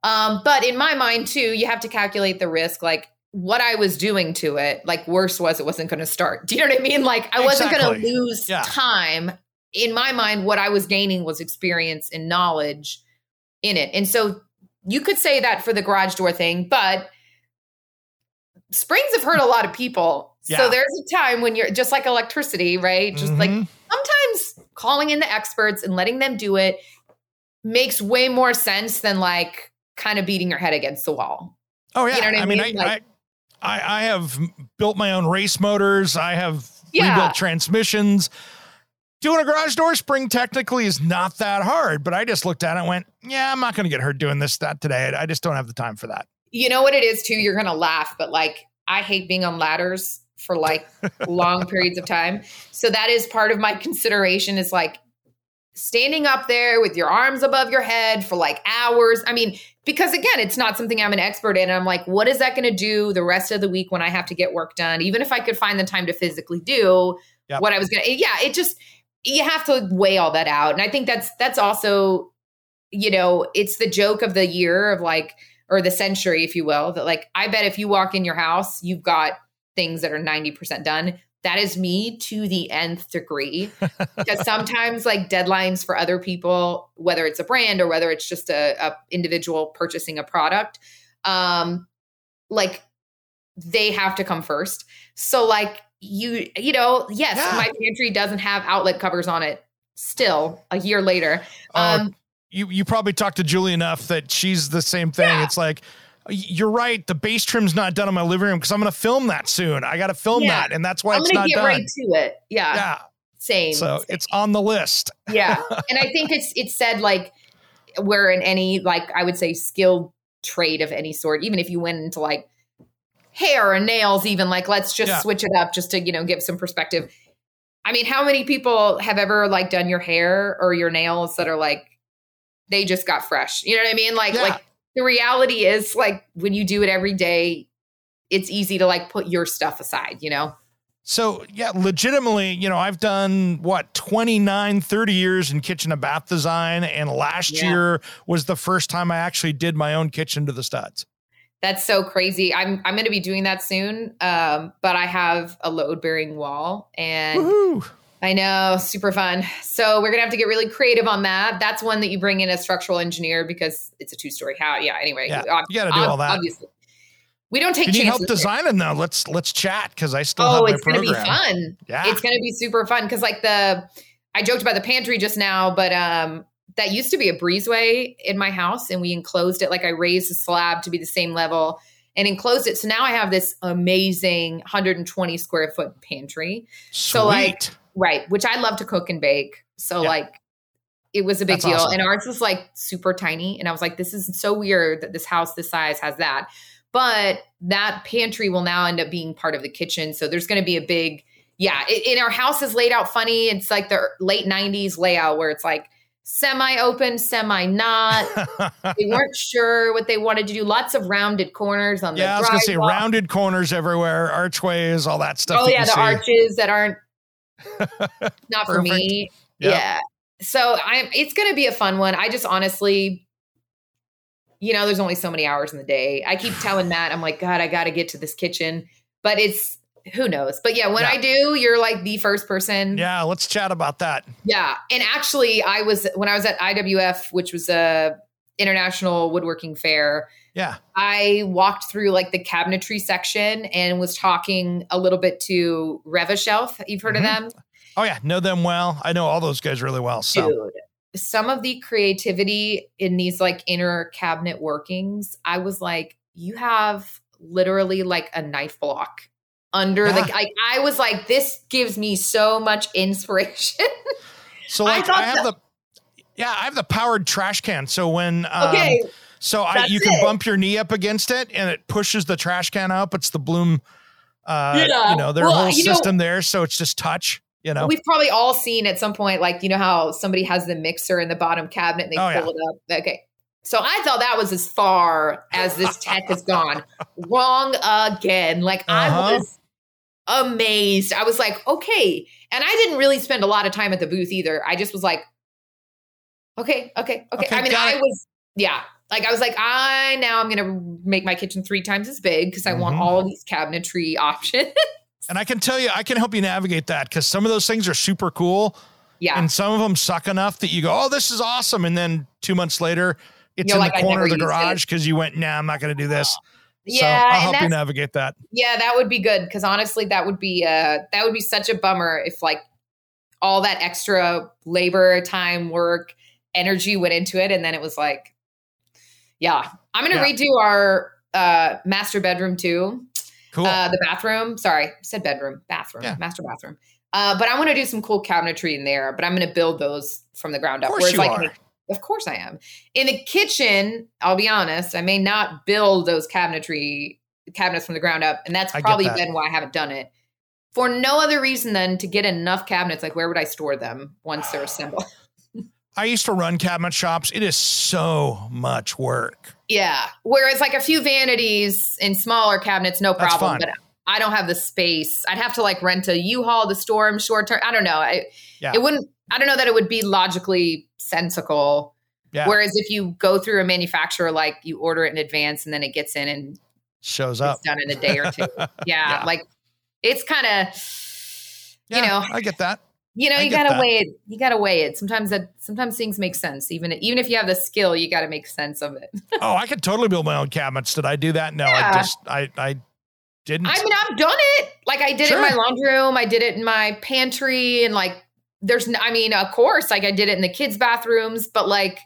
Um, but in my mind too, you have to calculate the risk. Like what I was doing to it, like worse was it wasn't going to start. Do you know what I mean? Like I wasn't going to lose Yeah. time. In my mind, what I was gaining was experience and knowledge in it. And so you could say that for the garage door thing, but springs have hurt a lot of people. Yeah. So there's a time when you're just like electricity, right? Just like Mhm. sometimes calling in the experts and letting them do it makes way more sense than like kind of beating your head against the wall. oh yeah, you know what I I mean, mean? I, Like- I I I have built my own race motors. I have Yeah. rebuilt transmissions. Doing a garage door spring technically is not that hard, but I just looked at it and went, yeah, I'm not going to get hurt doing this that today. I just don't have the time for that. You know what it is too? You're gonna laugh, but like I hate being on ladders for like long periods of time. So that is part of my consideration is like standing up there with your arms above your head for like hours. I mean, because again, it's not something I'm an expert in. I'm like, what is that going to do the rest of the week when I have to get work done? Even if I could find the time to physically do Yep. what I was going to, yeah, it just, you have to weigh all that out. And I think that's, that's also, you know, it's the joke of the year of like, or the century, if you will, that like, I bet if you walk in your house, you've got things that are 90% done. That is me to the nth degree because sometimes like deadlines for other people whether it's a brand or whether it's just a, a individual purchasing a product um like they have to come first so like you you know yes Yeah. my pantry doesn't have outlet covers on it still a year later Uh, um you you probably talked to Julie enough that she's the same thing. Yeah. It's like you're right. The base trim's not done in my living room because I'm going to film that soon. I got to film Yeah. that, and that's why it's not done. i'm it's gonna not get done. right to it yeah, yeah. same So same. it's on the list. yeah and i think it's it's said like where in any like i would say skilled trade of any sort even if you went into like hair or nails even like let's just Yeah. switch it up just to you know give some perspective i mean how many people have ever like done your hair or your nails that are like they just got fresh you know what i mean like Yeah. like the reality is like when you do it every day it's easy to like put your stuff aside you know So yeah, legitimately, you know, I've done what 29, 30 years in kitchen and bath design, and last Yeah. year was the first time I actually did my own kitchen to the studs. That's so crazy. I'm I'm going to be doing that soon. Um, but I have a load bearing wall, and Woohoo! I know super fun. So we're gonna have to get really creative on that. That's one that you bring in a structural engineer because it's a two story house. Yeah. Anyway, Yeah, ob- you got to do all that. Obviously, we don't take If you need help designing though, let's let's chat because I still oh, have my it's gonna program. be fun. Yeah, It's gonna be super fun because like the I joked about the pantry just now, but um that used to be a breezeway in my house and we enclosed it like I raised the slab to be the same level and enclosed it. So now I have this amazing 120 square foot pantry. Sweet. so, like, Right, which I love to cook and bake. So Yeah. like it was a big That's deal. awesome. And ours was like super tiny. And I was like, this is so weird that this house this size has that. but that pantry will now end up being part of the kitchen. So there's going to be a big, yeah. It, in our house is laid out funny. It's like the late '90s layout where it's like semi open, semi not. they weren't sure what they wanted to do. Lots of rounded corners on the. Yeah, I was gonna say rounded corners everywhere, archways, all that stuff. Oh that yeah, the see. arches that aren't not for me. Yep. Yeah. So I'm. It's gonna be a fun one. I just honestly. You know, there's only so many hours in the day. I keep telling Matt, I'm like, God, I got to get to this kitchen. But it's who knows. But yeah, when Yeah. I do, you're like the first person. Yeah, let's chat about that. Yeah. And actually, I was when I was at IWF, which was a international woodworking fair. Yeah. I walked through like the cabinetry section and was talking a little bit to Rev-A-Shelf. You've heard Mhm. of them? Oh yeah, know them well. I know all those guys really well. So Dude. Some of the creativity in these like inner cabinet workings, I was like, you have literally like a knife block under Yeah. the like I was like, this gives me so much inspiration. so like I, thought have the yeah, I have the powered trash can. So when um, okay. So I, you can it. bump your knee up against it and it pushes the trash can up. It's the Blum uh Yeah. you know, their Well, whole you know- system there. So it's just touch, you know. We've probably all seen at some point, like, you know, how somebody has the mixer in the bottom cabinet and they Oh, pull it up. Okay. So I thought that was as far as this tech has gone. Wrong again. Like, Uh-huh. I was amazed. I was like, okay. And I didn't really spend a lot of time at the booth either. I just was like, okay, okay, okay. Okay, I mean, I it. was, yeah. Like, I was like, I now I'm going to make my kitchen three times as big because I want Mhm. all these cabinetry options. and I can tell you, I can help you navigate that because some of those things are super cool. yeah. And some of them suck enough that you go, oh, this is awesome. And then two months later, it's You're in like, the corner of the never used it." garage because you went, nah, I'm not going to do this. yeah. so I'll help you navigate that. Yeah, that would be good because honestly, that would be uh that would be such a bummer if like all that extra labor, time, work, energy went into it, and then it was like, yeah, I'm gonna Yeah. redo our uh master bedroom too. Cool. Uh, the bathroom. Sorry, I said bedroom, bathroom, Yeah. master bathroom. Uh, but I want to do some cool cabinetry in there. But I'm going to build those from the ground up. of course you like, are. of course I am. In the kitchen, I'll be honest, I may not build those cabinetry cabinets from the ground up, and that's probably that. been why I haven't done it. For no other reason than to get enough cabinets. Like, where would I store them once they're assembled? I used to run cabinet shops. It is so much work. yeah. Whereas, like a few vanities in smaller cabinets, no problem. But I don't have the space. I'd have to like rent a U-Haul to store them short term. I don't know. I, Yeah. It wouldn't. I don't know that it would be logically sensical. Yeah. Whereas if you go through a manufacturer, like you order it in advance and then it gets in and Shows up. it's done in a day or two. Yeah, Yeah. like it's kind of, Yeah, you know, I get that. You know, I you gotta that. weigh it. You gotta weigh it. Sometimes that sometimes things make sense. Even even if you have the skill, you got to make sense of it. Oh, I could totally build my own cabinets. Did I do that? No, I just I I didn't. I mean, I've done it. Like I did it in my laundry room. I did it in my pantry, and like there's. I mean, of course, like I did it in the kids' bathrooms, but like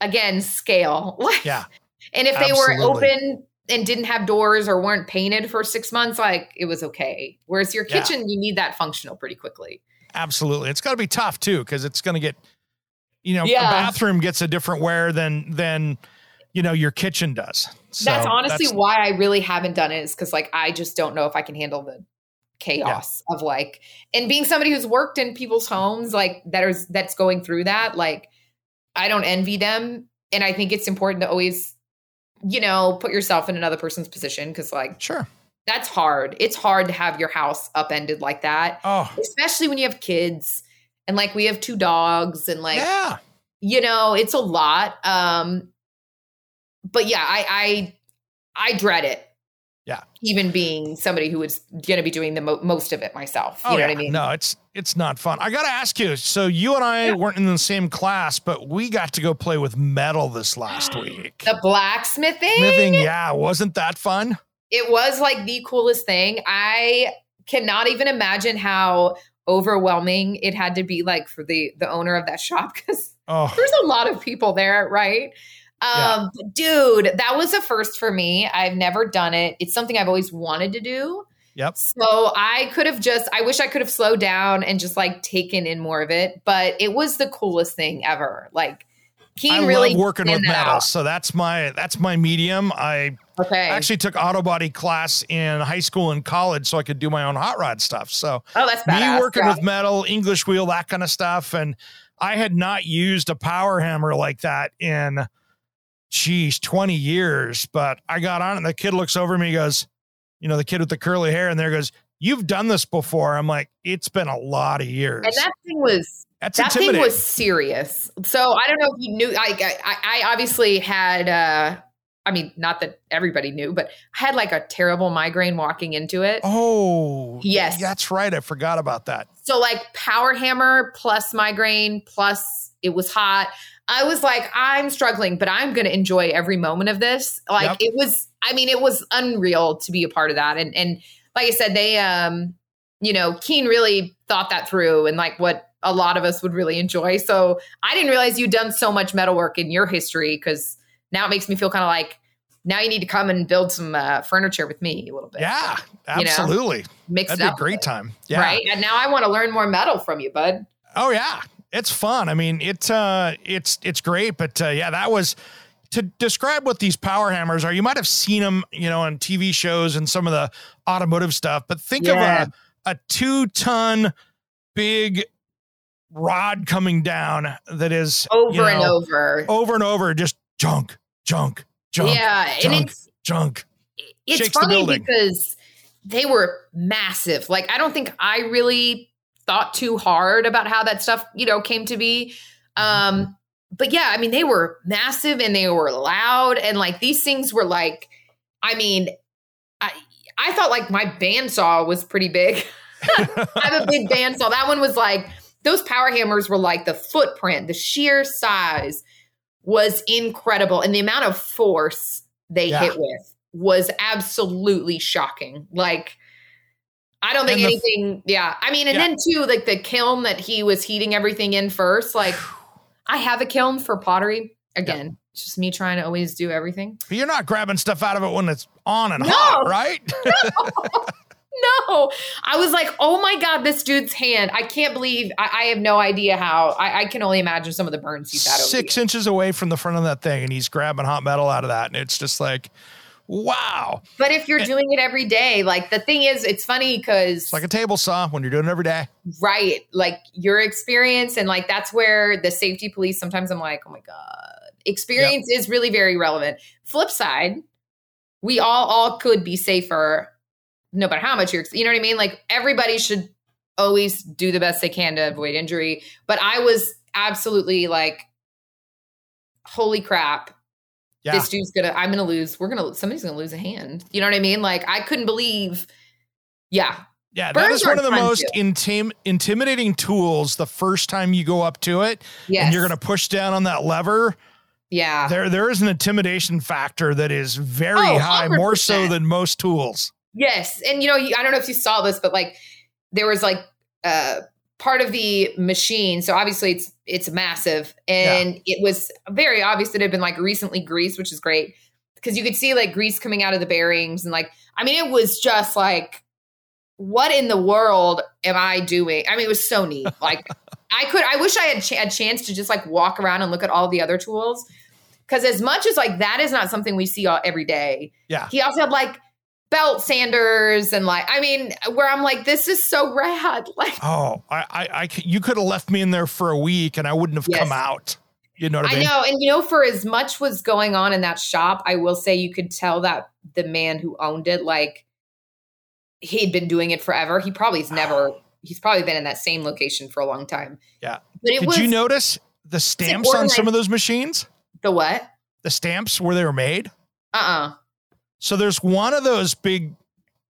again, scale. Like, yeah. and if they were open and didn't have doors or weren't painted for six months, like it was okay. Whereas your Yeah. kitchen, you need that functional pretty quickly. Absolutely. It's got to be tough too because it's going to get you know, Yeah. a bathroom gets a different wear than than you know your kitchen does. So that's honestly that's- why I really haven't done it is because like I just don't know if I can handle the chaos of like and being somebody who's worked in people's homes like that is that's going through that like I don't envy them and I think it's important to always you know put yourself in another person's position because like sure. that's hard it's hard to have your house upended like that Oh, especially when you have kids and like we have two dogs and like yeah. you know it's a lot um but yeah i i i dread it Yeah. even being somebody who is going to be doing the mo- most of it myself you Oh, know yeah. what i mean No, it's it's not fun. I got to ask you. So you and I Yeah. weren't in the same class, but we got to go play with metal this last week. the blacksmithing Smithing, yeah, wasn't that fun? it was like the coolest thing i cannot even imagine how overwhelming it had to be like for the the owner of that shop because Oh, there's a lot of people there, right? Um, but dude, that was a first for me. I've never done it. It's something I've always wanted to do. yep. So I could have just, I wish I could have slowed down and just like taken in more of it, but it was the coolest thing ever. Like Keen I really love working with metal, out. so that's my that's my medium. I Okay. actually took auto body class in high school and college, so I could do my own hot rod stuff. So oh, that's me working yeah. with metal, English wheel, that kind of stuff, and I had not used a power hammer like that in, geez, twenty years. But I got on it, and the kid looks over me, he goes, you know, the kid with the curly hair, and there goes, "You've done this before." I'm like, "It's been a lot of years." and that thing was That's that thing was serious. So I don't know if you knew. I I, I obviously had. uh I mean, not that everybody knew, but I had like a terrible migraine walking into it. oh, Yes. that's right. I forgot about that. So like power hammer plus migraine plus it was hot. I was like, I'm struggling, but I'm going to enjoy every moment of this. Like Yep. it was, I mean, it was unreal to be a part of that. And and like I said, they, um, you know, Keen really thought that through and like what a lot of us would really enjoy. So I didn't realize you'd done so much metalwork in your history because now it makes me feel kind of like now you need to come and build some uh, furniture with me a little bit. Yeah, You know, absolutely. mix That'd be a great time. Yeah. right? And now I want to learn more metal from you, bud. Oh yeah, it's fun. I mean, it's uh, it's it's great. But uh, yeah, that was to describe what these power hammers are. You might have seen them, you know, on TV shows and some of the automotive stuff. But think Yeah. of a a two ton big rod coming down that is over you and over. over and over, just junk, junk, junk, yeah, and it's junk. it's Shakes funny because they were massive. Like I don't think I really thought too hard about how that stuff, you know, came to be. Um but yeah, I mean they were massive and they were loud and like these things were like I mean I I thought like my bandsaw was pretty big. I have a big bandsaw. That one was like those power hammers were like the footprint, the sheer size was incredible, and the amount of force they Yeah. hit with was absolutely shocking. Like. I don't think the- anything. yeah, I mean, and Yeah. then too, like the kiln that he was heating everything in first. Like, I have a kiln for pottery. Again, it's just me trying to always do everything. But you're not grabbing stuff out of it when it's on and No. hot, right? No, I was like, oh my God, this dude's hand. I can't believe, I, I have no idea how. I, I can only imagine some of the burns he's had Six inches away from the front of that thing, and he's grabbing hot metal out of that, and it's just like, wow. But if you're doing it every day, like the thing is, it's funny because, It's like a table saw when you're doing it every day. right, like your experience, and like that's where the safety police sometimes I'm like, oh my God, experience is really very relevant. Flip side, we all all could be safer no matter how much you're, you know what I mean? Like everybody should always do the best they can to avoid injury. But I was absolutely like, holy crap, Yeah. this dude's gonna, I'm gonna lose, we're gonna, somebody's gonna lose a hand. You know what I mean? Like I couldn't believe, yeah, yeah, that is one of the most intim- intimidating tools the first time you go up to it yes. and you're going to push down on that lever. yeah. There, there is an intimidation factor that is very Oh, high, more so than most tools. Yes. And you know, I don't know if you saw this, but like there was like uh part of the machine. So obviously it's it's massive and it was very obvious that it had been like recently greased, which is great because you could see like grease coming out of the bearings and like I mean it was just like what in the world am I doing? I mean it was so neat. Like I could I wish I had ch- a chance to just like walk around and look at all the other tools cuz as much as like that is not something we see all, every day Yeah. he also had like belt sanders and like I mean, where I'm like, this is so rad. Like Oh, I, I, I you could have left me in there for a week and I wouldn't have come out. You know what I I know, and you know, for as much was going on in that shop, I will say you could tell that the man who owned it, like he'd been doing it forever. He probably's never. He's probably been in that same location for a long time. Yeah. but it Did was you notice the stamps on some of those machines? the what? The stamps where they were made? Uh uh So there's one of those big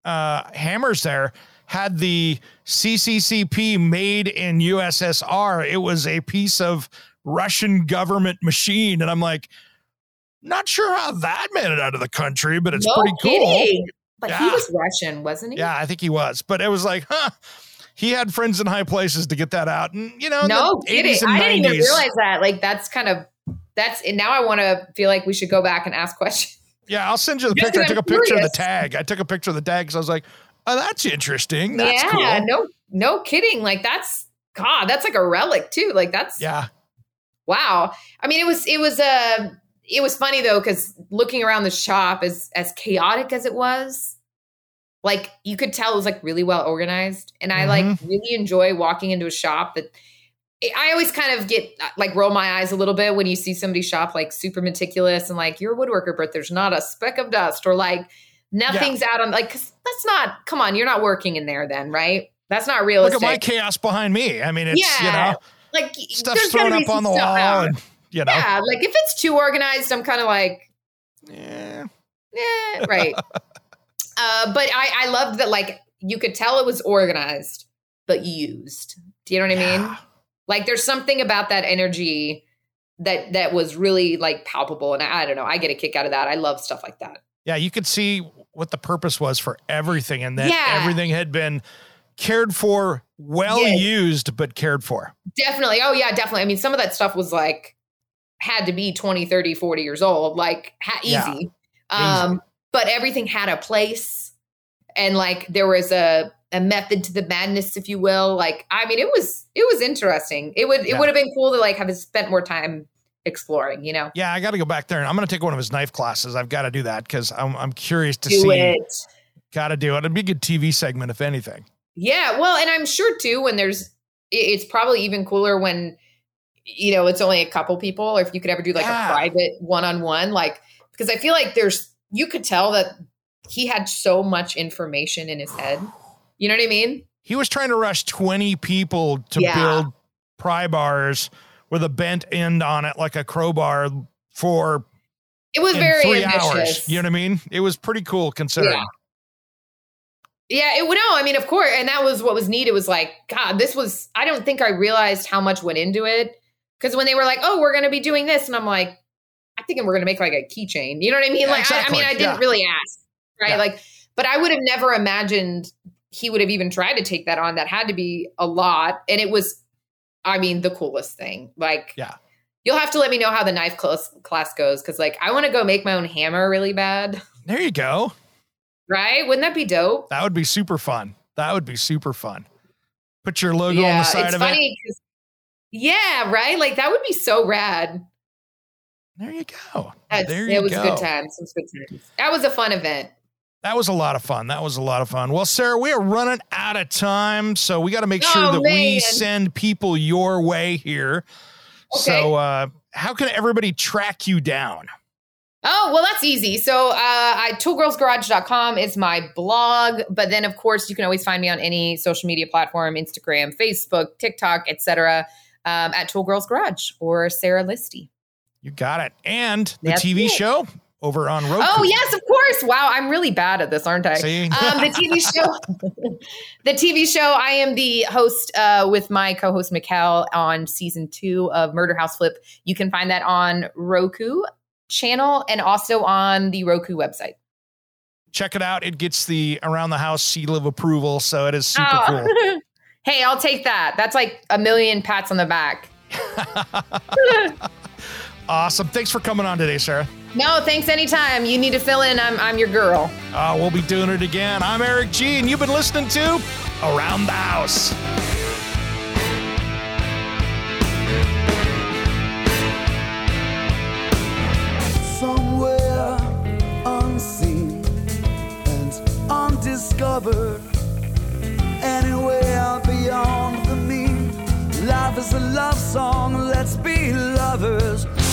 uh, hammers there had the CCCP made in USSR. It was a piece of Russian government machine, and I'm like, not sure how that made it out of the country, but it's no pretty cool. kidding. But he was Russian, wasn't he? Yeah, I think he was, but it was like, huh. He had friends in high places to get that out, and you know, No kidding. 80s and I didn't even realize that. Like that's kind of that's and now I want to feel like we should go back and ask questions. Yeah, I'll send you the Just picture. I took a picture of the tag. I took a picture of the tag because I was like, oh, that's interesting. That's yeah, cool. no, no kidding. Like that's God, that's like a relic too. Like that's Yeah. wow. I mean, it was it was a uh, it was funny though because looking around the shop as as chaotic as it was, like you could tell it was like really well organized, and I mm-hmm. like really enjoy walking into a shop that. I always kind of get like roll my eyes a little bit when you see somebody shop like super meticulous and like you're a woodworker, but there's not a speck of dust or like nothing's yeah. out on like that's not come on, you're not working in there then, right? That's not realistic. Look at my chaos behind me. I mean, it's yeah. you know like stuff's thrown up on the wall, out. and you know, yeah. Like if it's too organized, I'm kind of like, yeah, yeah, right. uh, but I I loved that like you could tell it was organized but used. Do you know what I mean? Like there's something about that energy that that was really like palpable, and I, I don't know. I get a kick out of that. I love stuff like that. Yeah, you could see what the purpose was for everything, and that yeah. everything had been cared for, well yes. used, but cared for. Definitely. Oh, yeah, definitely. I mean, some of that stuff was like, had to be 20, 30, 40 years old, like ha- easy. Yeah. Um, easy. But everything had a place. And like there was a, a method to the madness, if you will. Like, I mean, it was it was interesting. It would it yeah. would have been cool to like have spent more time exploring, you know? Yeah, I got to go back there and I'm going to take one of his knife classes. I've got to do that because I'm, I'm curious to do see. It. Got to do it. It'd be a good TV segment, if anything. Yeah, well, and I'm sure too when there's it's probably even cooler when you know it's only a couple people or if you could ever do like yeah. a private one-on-one like because I feel like there's you could tell that he had so much information in his head. You know what I mean? He was trying to rush 20 people to yeah. build pry bars with a bent end on it like a crowbar for it was very three ambitious. hours. You know what I mean? It was pretty cool considering. Yeah. Yeah, it would no, I mean, of course, and that was what was neat. It was like, God, this was I don't think I realized how much went into it. Because when they were like, Oh, we're gonna be doing this, and I'm like, I think we're gonna make like a keychain. You know what I mean? Yeah, like exactly. I, I, mean, I didn't yeah. really ask, right? Yeah. Like, but I would have never imagined he would have even tried to take that on. That had to be a lot. And it was, I mean, the coolest thing. Like, yeah. You'll have to let me know how the knife class, class goes because, like, I want to go make my own hammer really bad. There you go. Right? Wouldn't that be dope? That would be super fun. That would be super fun. Put your logo yeah, on the side of it. Yeah, right? Like that would be so rad. There you go. That's, there you it was go. good times. It was good times. That was a fun event. That was a lot of fun. That was a lot of fun. Well, Sarah, we are running out of time, so we got to make sure oh, that man. we send people your way here. Okay. So, uh, how can everybody track you down? Oh, well, that's easy. So, uh, I, toolgirlsgarage.com is my blog. But then, of course, you can always find me on any social media platform Instagram, Facebook, TikTok, etc. Um, at Tool Girls Garage or Sarah Listy. You got it. And the that's TV it. show over on Roku. Oh yes, of course. Wow, I'm really bad at this, aren't I? Um, the TV show. the TV show. I am the host uh, with my co-host Mikel on season two of Murder House Flip. You can find that on Roku channel and also on the Roku website. Check it out. It gets the around the house seal of approval, so it is super oh. cool. hey, I'll take that. That's like a million pats on the back. awesome. Thanks for coming on today, Sarah. No, thanks anytime. You need to fill in. I'm, I'm your girl. Uh, we'll be doing it again. I'm Eric G, and you've been listening to Around the House. Somewhere unseen and undiscovered. Anywhere beyond the mean. Life is a love song, let's be lovers.